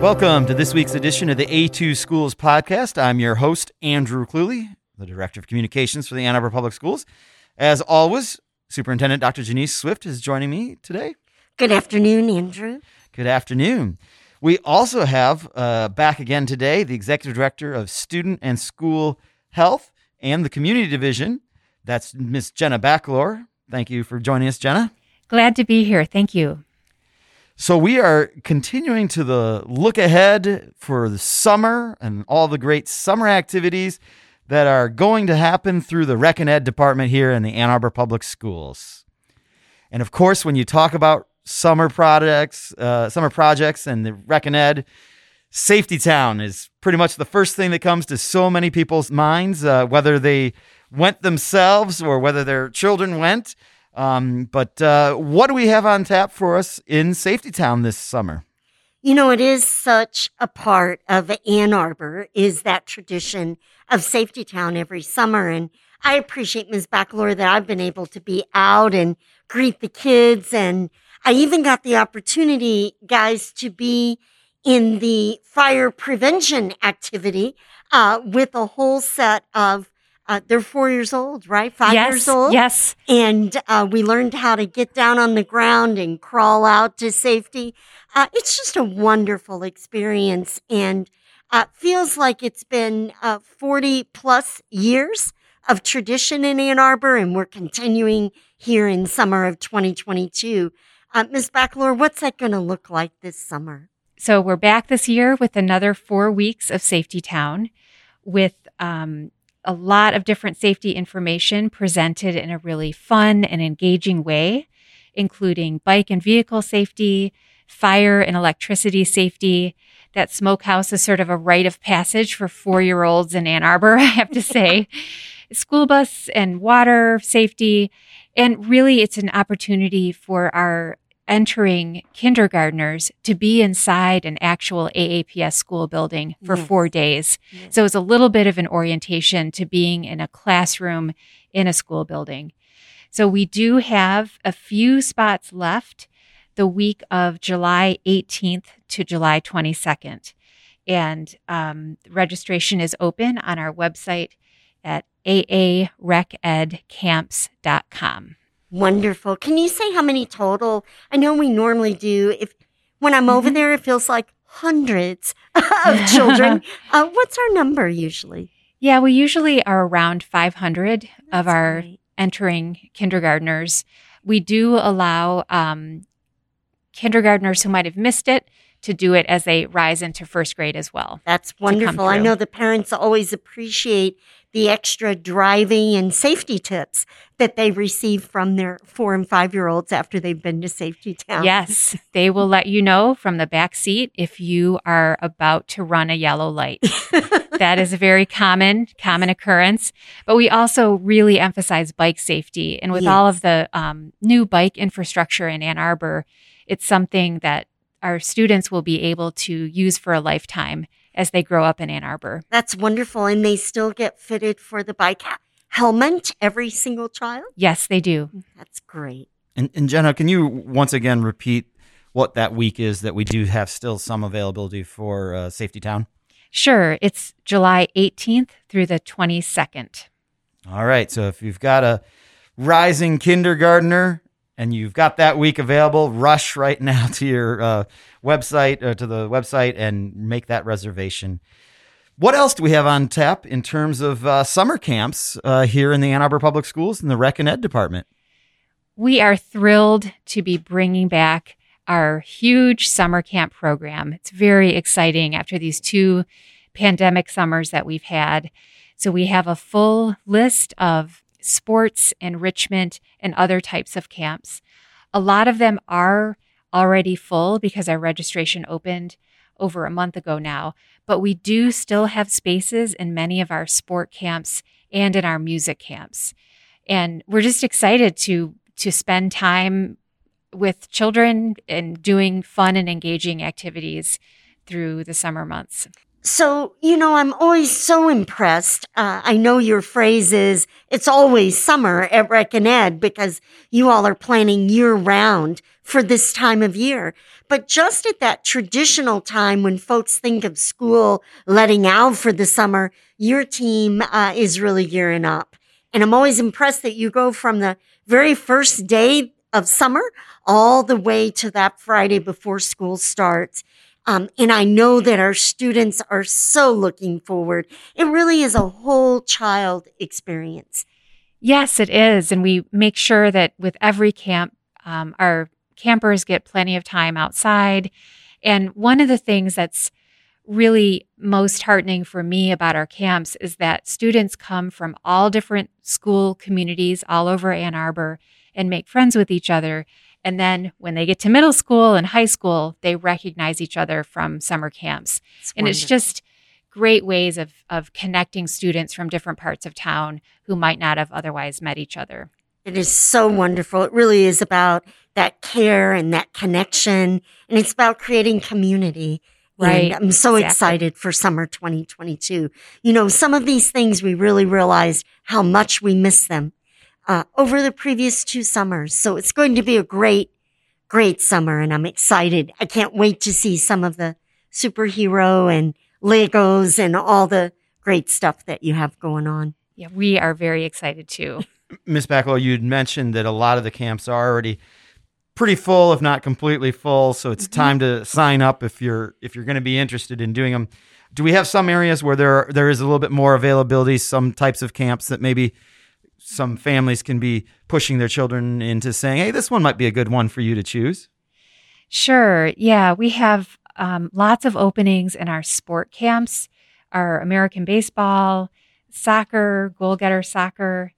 Welcome to this week's edition of the A2 Schools podcast. I'm your host, Andrew Cluley, the Director of Communications for the Ann Arbor Public Schools. As always, Superintendent Dr. Janice Swift is joining me today. Good afternoon, Andrew. Good afternoon. We also have uh, back again today the Executive Director of Student and School Health and the Community Division. That's Miss Jenna Bacolor. Thank you for joining us, Jenna. Glad to be here. Thank you. So we are continuing to the look ahead for the summer and all the great summer activities that are going to happen through the Rec and Ed department here in the Ann Arbor Public Schools. And of course, when you talk about summer projects, uh, summer projects, and the Rec and Ed, Safety Town is pretty much the first thing that comes to so many people's minds, uh, whether they went themselves or whether their children went. Um, but uh, what do we have on tap for us in Safety Town this summer? You know, it is such a part of Ann Arbor is that tradition of Safety Town every summer. And I appreciate Ms. Bacolor that I've been able to be out and greet the kids. And I even got the opportunity, guys, to be in the fire prevention activity uh, with a whole set of uh, they're four years old, right? Five yes, years old. Yes. And uh, we learned how to get down on the ground and crawl out to safety. Uh, it's just a wonderful experience and uh, feels like it's been uh, 40 plus years of tradition in Ann Arbor, and we're continuing here in summer of 2022. Uh, Ms. Bacolor, what's that going to look like this summer? So we're back this year with another four weeks of Safety Town with um, a lot of different safety information presented in a really fun and engaging way, including bike and vehicle safety, fire and electricity safety. That smokehouse is sort of a rite of passage for four year olds in Ann Arbor, I have to say. School bus and water safety. And really, it's an opportunity for our entering kindergartners to be inside an actual AAPS school building for Yes. four days. Yes. So it's a little bit of an orientation to being in a classroom in a school building. So we do have a few spots left the week of July 18th to July 22nd. And um, registration is open on our website at aarecedcamps.com. Wonderful. Can you say how many total? I know we normally do. If when I'm over Mhm. there, it feels like hundreds of children. uh, what's our number usually? Yeah, we usually are around 500 of our great. entering kindergartners. We do allow um, kindergartners who might have missed it to do it as they rise into first grade as well. That's wonderful. I know the parents always appreciate the extra driving and safety tips that they receive from their four and five year olds after they've been to Safety Town. Yes, they will let you know from the back seat if you are about to run a yellow light. that is a very common common occurrence but we also really emphasize bike safety and with all of the um, new bike infrastructure in ann arbor it's something that our students will be able to use for a lifetime as they grow up in ann arbor That's wonderful. And they still get fitted for the bike helmet, every single child. yes they do That's great. And, and Jenna, can you once again repeat what that week is that we do have still some availability for uh, Safety Town? sure it's july 18th through the 22nd All right. So if you've got a rising kindergartner and you've got that week available, rush right now to your uh, website, uh, to the website, and make that reservation. What else do we have on tap in terms of uh, summer camps uh, here in the Ann Arbor Public Schools in the Rec and Ed department? We are thrilled to be bringing back our huge summer camp program. It's very exciting after these two pandemic summers that we've had. So we have a full list of sports, enrichment, and other types of camps. A lot of them are already full because our registration opened over a month ago now, but we do still have spaces in many of our sport camps and in our music camps. And we're just excited to to spend time with children and doing fun and engaging activities through the summer months. So, you know, I'm always so impressed. Uh, I know your phrase is, it's always summer at Rec and Ed because you all are planning year round for this time of year. But just at that traditional time when folks think of school letting out for the summer, your team uh, is really gearing up. And I'm always impressed that you go from the very first day of summer all the way to that Friday before school starts. Um, and I know that our students are so looking forward. It really is a whole child experience. Yes, it is. And we make sure that with every camp, um, our campers get plenty of time outside. And one of the things that's really most heartening for me about our camps is that students come from all different school communities all over Ann Arbor and make friends with each other. And then when they get to middle school and high school, they recognize each other from summer camps. It's and it's just great ways of, of connecting students from different parts of town who might not have otherwise met each other. It is so wonderful. It really is about that care and that connection. And it's about creating community. Right. And I'm so Exactly. excited for summer 2022. You know, some of these things we really realized how much we miss them uh, over the previous two summers. So it's going to be a great, great summer. And I'm excited. I can't wait to see some of the superhero and Legos and all the great stuff that you have going on. Yeah, we are very excited too. Miss Bacolor, you'd mentioned that a lot of the camps are already pretty full, if not completely full. So it's time to sign up if you're if you're going to be interested in doing them. Do we have some areas where there are, there is a little bit more availability? Some types of camps that maybe some families can be pushing their children into saying, "Hey, this one might be a good one for you to choose." Sure. Yeah, we have um, lots of openings in our sport camps, our American baseball, soccer, goal getter soccer.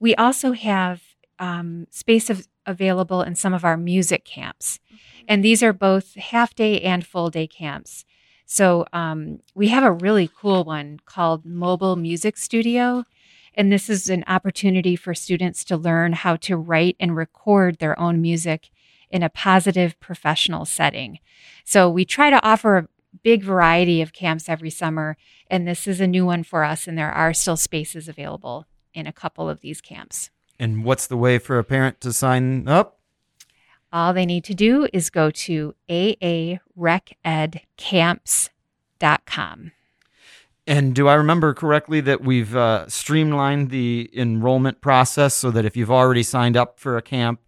We also have um, space of, available in some of our music camps. And these are both half day and full day camps. So um, we have a really cool one called Mobile Music Studio. And this is an opportunity for students to learn how to write and record their own music in a positive professional setting. So we try to offer a big variety of camps every summer, and this is a new one for us, and there are still spaces available in a couple of these camps. And what's the way for a parent to sign up? All they need to do is go to aarecedcamps.com. And do I remember correctly that we've uh, streamlined the enrollment process so that if you've already signed up for a camp,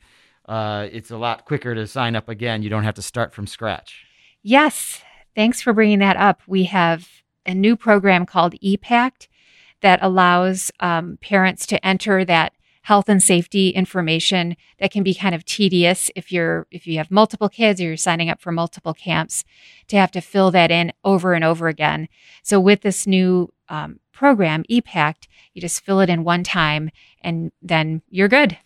uh, it's a lot quicker to sign up again. You don't have to start from scratch. Yes, thanks for bringing that up. We have a new program called EPACT that allows um, parents to enter that health and safety information that can be kind of tedious if you're if you have multiple kids or you're signing up for multiple camps to have to fill that in over and over again. So with this new um, program, EPACT, you just fill it in one time and then you're good.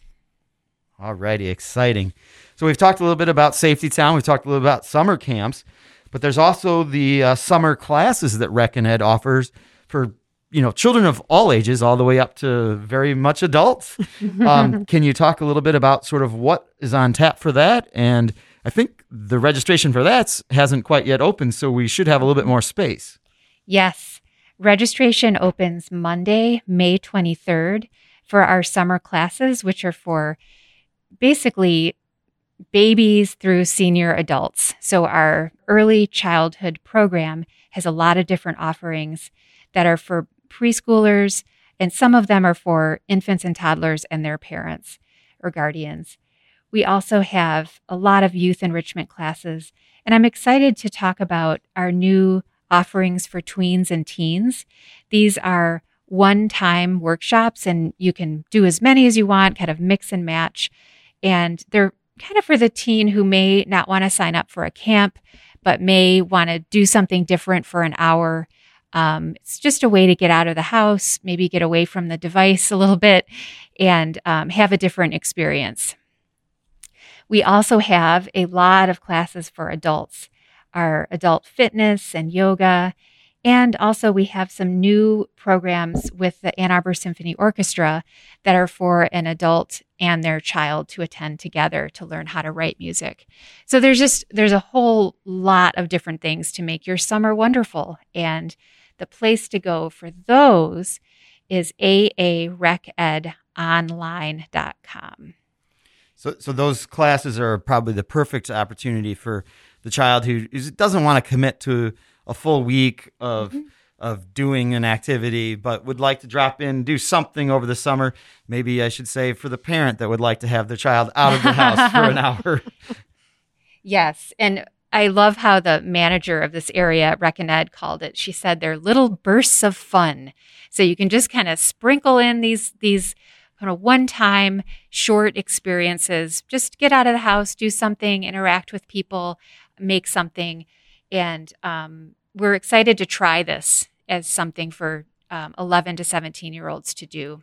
All righty, exciting. So we've talked a little bit about Safety Town. We've talked a little about summer camps, but there's also the uh, summer classes that Rec and Ed offers for you know children of all ages, all the way up to very much adults. um, can you talk a little bit about sort of what is on tap for that? And I think the registration for that hasn't quite yet opened, so we should have a little bit more space. Yes. Registration opens Monday, May 23rd for our summer classes, which are for basically babies through senior adults. So our early childhood program has a lot of different offerings that are for preschoolers, and some of them are for infants and toddlers and their parents or guardians. We also have a lot of youth enrichment classes, and I'm excited to talk about our new offerings for tweens and teens. These are one time workshops, and you can do as many as you want, kind of mix and match. And they're kind of for the teen who may not want to sign up for a camp, but may want to do something different for an hour. Um, it's just a way to get out of the house, maybe get away from the device a little bit, and um, have a different experience. We also have a lot of classes for adults our adult fitness and yoga And also, we have some new programs with the Ann Arbor Symphony Orchestra that are for an adult and their child to attend together to learn how to write music. So there's just there's a whole lot of different things to make your summer wonderful. And the place to go for those is aarecedonline.com. So, so those classes are probably the perfect opportunity for the child who doesn't want to commit to a full week of mm-hmm. of doing an activity, but would like to drop in, do something over the summer. Maybe I should say for the parent that would like to have their child out of the house for an hour. Yes, and I love how the manager of this area, Rec and Ed, called it. She said they're little bursts of fun. So you can just kind of sprinkle in these these kind of one time short experiences. Just get out of the house, do something, interact with people, make something. And um, we're excited to try this as something for um, 11 to 17 year olds to do.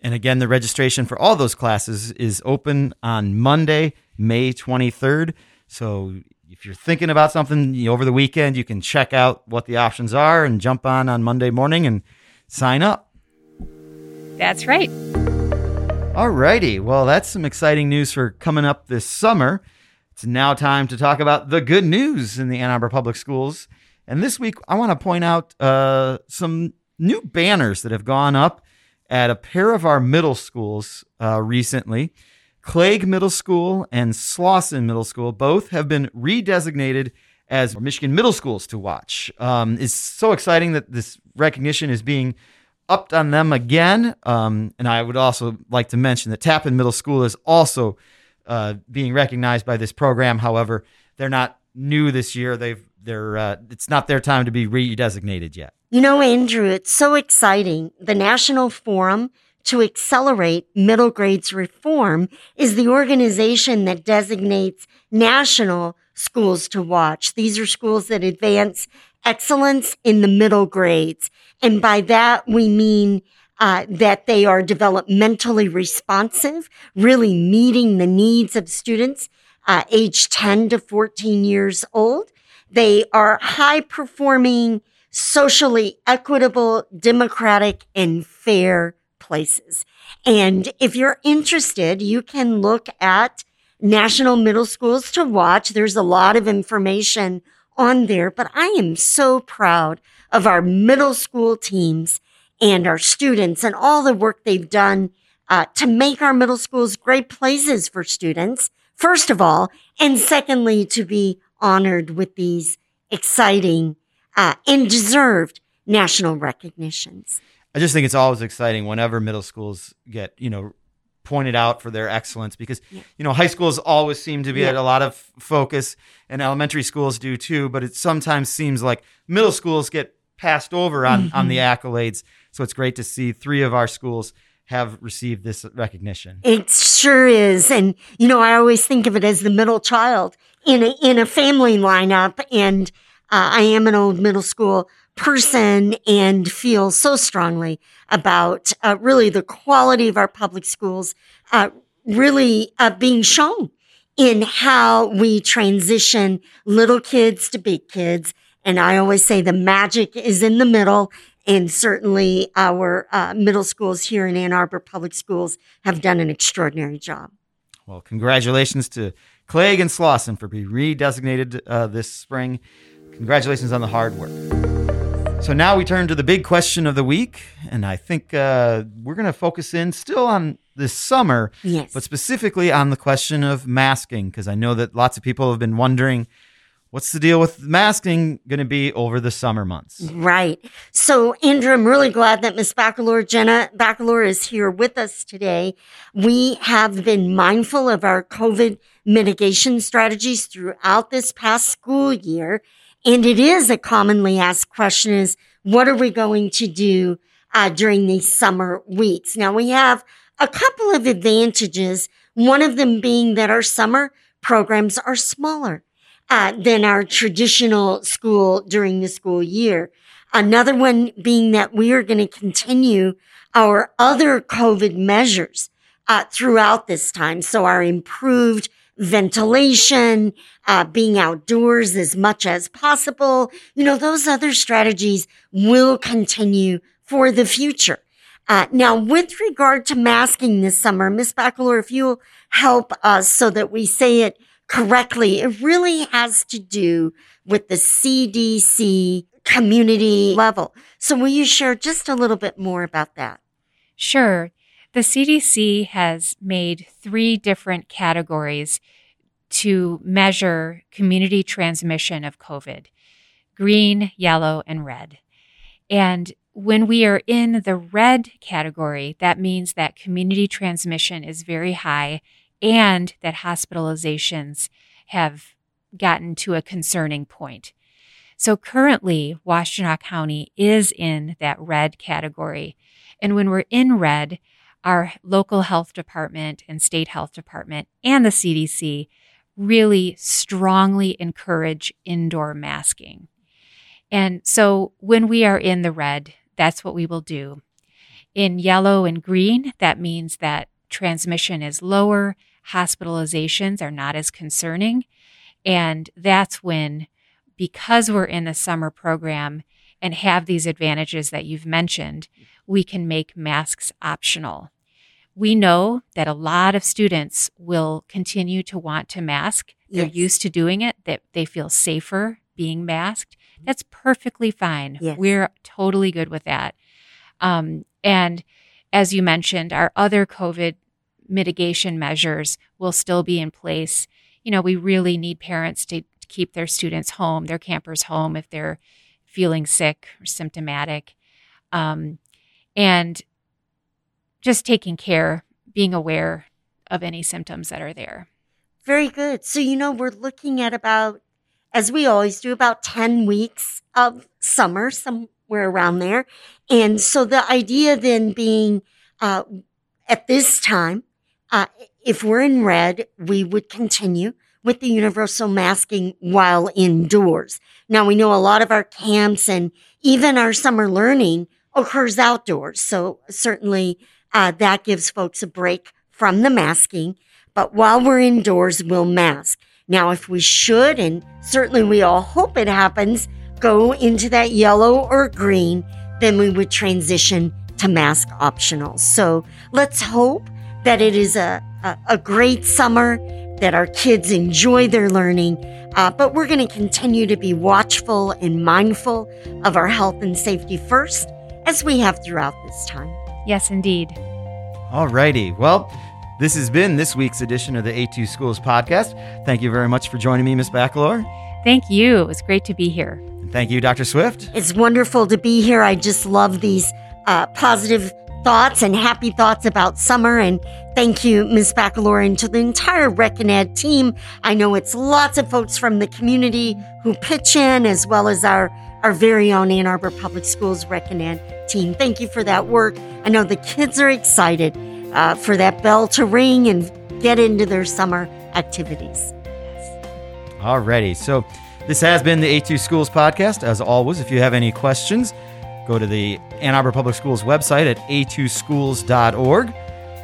And again, the registration for all those classes is open on Monday, May 23rd. So if you're thinking about something over the weekend, you can check out what the options are and jump on on Monday morning and sign up. That's right. All righty. Well, that's some exciting news for coming up this summer. It's now time to talk about the good news in the Ann Arbor Public Schools. And this week, I want to point out uh, some new banners that have gone up at a pair of our middle schools uh, recently. Clague Middle School and Slauson Middle School both have been redesignated as Michigan middle schools to watch. Um, it's so exciting that this recognition is being upped on them again. Um, and I would also like to mention that Tappan Middle School is also uh, being recognized by this program. However, they're not new this year. They've they're uh, it's not their time to be redesignated yet. You know, Andrew, it's so exciting. The National Forum to Accelerate Middle Grades Reform is the organization that designates national schools to watch. These are schools that advance excellence in the middle grades. And by that, we mean uh, that they are developmentally responsive, really meeting the needs of students uh, age 10 to 14 years old. They are high performing, socially equitable, democratic, and fair places. And if you're interested, you can look at National Middle Schools to Watch. There's a lot of information on there, but I am so proud of our middle school teams and our students and all the work they've done uh, to make our middle schools great places for students, first of all, and secondly, to be honored with these exciting uh, and deserved national recognitions. I just think it's always exciting whenever middle schools get, you know, pointed out for their excellence because yeah. you know high schools always seem to be yeah. at a lot of focus and elementary schools do too but it sometimes seems like middle schools get passed over on mm-hmm. on the accolades so it's great to see three of our schools have received this recognition it sure is and you know i always think of it as the middle child in a in a family lineup and uh, i am an old middle school person and feel so strongly about uh, really the quality of our public schools, uh, really uh, being shown in how we transition little kids to big kids. And I always say the magic is in the middle. And certainly our uh, middle schools here in Ann Arbor Public Schools have done an extraordinary job. Well, congratulations to Clague and Slauson for being redesignated uh, this spring. Congratulations on the hard work. So now we turn to the big question of the week, and I think uh, we're going to focus in still on this summer, yes. but specifically on the question of masking, because I know that lots of people have been wondering what's the deal with masking going to be over the summer months? Right. So, Andrew, I'm really glad that Miss Bacolor, Jenna Bacolor, is here with us today. We have been mindful of our COVID mitigation strategies throughout this past school year. And it is a commonly asked question is, what are we going to do uh, during these summer weeks? Now we have a couple of advantages. One of them being that our summer programs are smaller uh, than our traditional school during the school year. Another one being that we are going to continue our other COVID measures uh, throughout this time. So our improved ventilation, uh, being outdoors as much as possible. You know, those other strategies will continue for the future. Uh, now, with regard to masking this summer, Miss Bacolor, if you'll help us so that we say it correctly, it really has to do with the CDC community level. So will you share just a little bit more about that? Sure. The CDC has made three different categories to measure community transmission of COVID green, yellow, and red. And when we are in the red category, that means that community transmission is very high and that hospitalizations have gotten to a concerning point. So currently, Washtenaw County is in that red category. And when we're in red, our local health department and state health department and the CDC really strongly encourage indoor masking. And so when we are in the red, that's what we will do. In yellow and green, that means that transmission is lower, hospitalizations are not as concerning. And that's when because we're in the summer program and have these advantages that you've mentioned, we can make masks optional. We know that a lot of students will continue to want to mask. They're used to doing it, that they feel safer being masked. That's perfectly fine. Yes. We're totally good with that. Um, and as you mentioned, our other COVID mitigation measures will still be in place. You know, we really need parents to to keep their students home, their campers home if they're feeling sick or symptomatic. Um, and just taking care, being aware of any symptoms that are there. Very good. So, you know, we're looking at about, as we always do, about 10 weeks of summer, somewhere around there. And so the idea then being, uh, at this time, uh, if we're in red, we would continue with the universal masking while indoors. Now we know a lot of our camps and even our summer learning occurs outdoors. So certainly, uh, that gives folks a break from the masking. But while we're indoors, we'll mask. Now, if we should, and certainly we all hope it happens, go into that yellow or green, then we would transition to mask optional. So let's hope that it is a, a, a great summer, that our kids enjoy their learning. Uh, but we're going to continue to be watchful and mindful of our health and safety first, as we have throughout this time. Yes, indeed. All righty. Well, this has been this week's edition of the A2 Schools podcast. Thank you very much for joining me, Miss Bacolor. Thank you. It was great to be here. And thank you, Dr. Swift. It's wonderful to be here. I just love these uh, positive thoughts and happy thoughts about summer. And thank you, Ms. Bacolor, and to the entire Rec and Ed team. I know it's lots of folks from the community who pitch in, as well as our, our very own Ann Arbor Public Schools Rec and Ed team. Thank you for that work. I know the kids are excited uh, for that bell to ring and get into their summer activities. All righty. So this has been the A2 Schools podcast. As always, if you have any questions, go to the Ann Arbor Public Schools website at a2schools.org.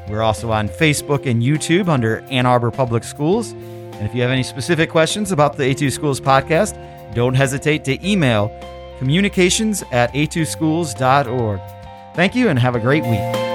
We're also on Facebook and YouTube under Ann Arbor Public Schools. And if you have any specific questions about the A2 Schools podcast, don't hesitate to email communications at a2schools.org. Thank you and have a great week.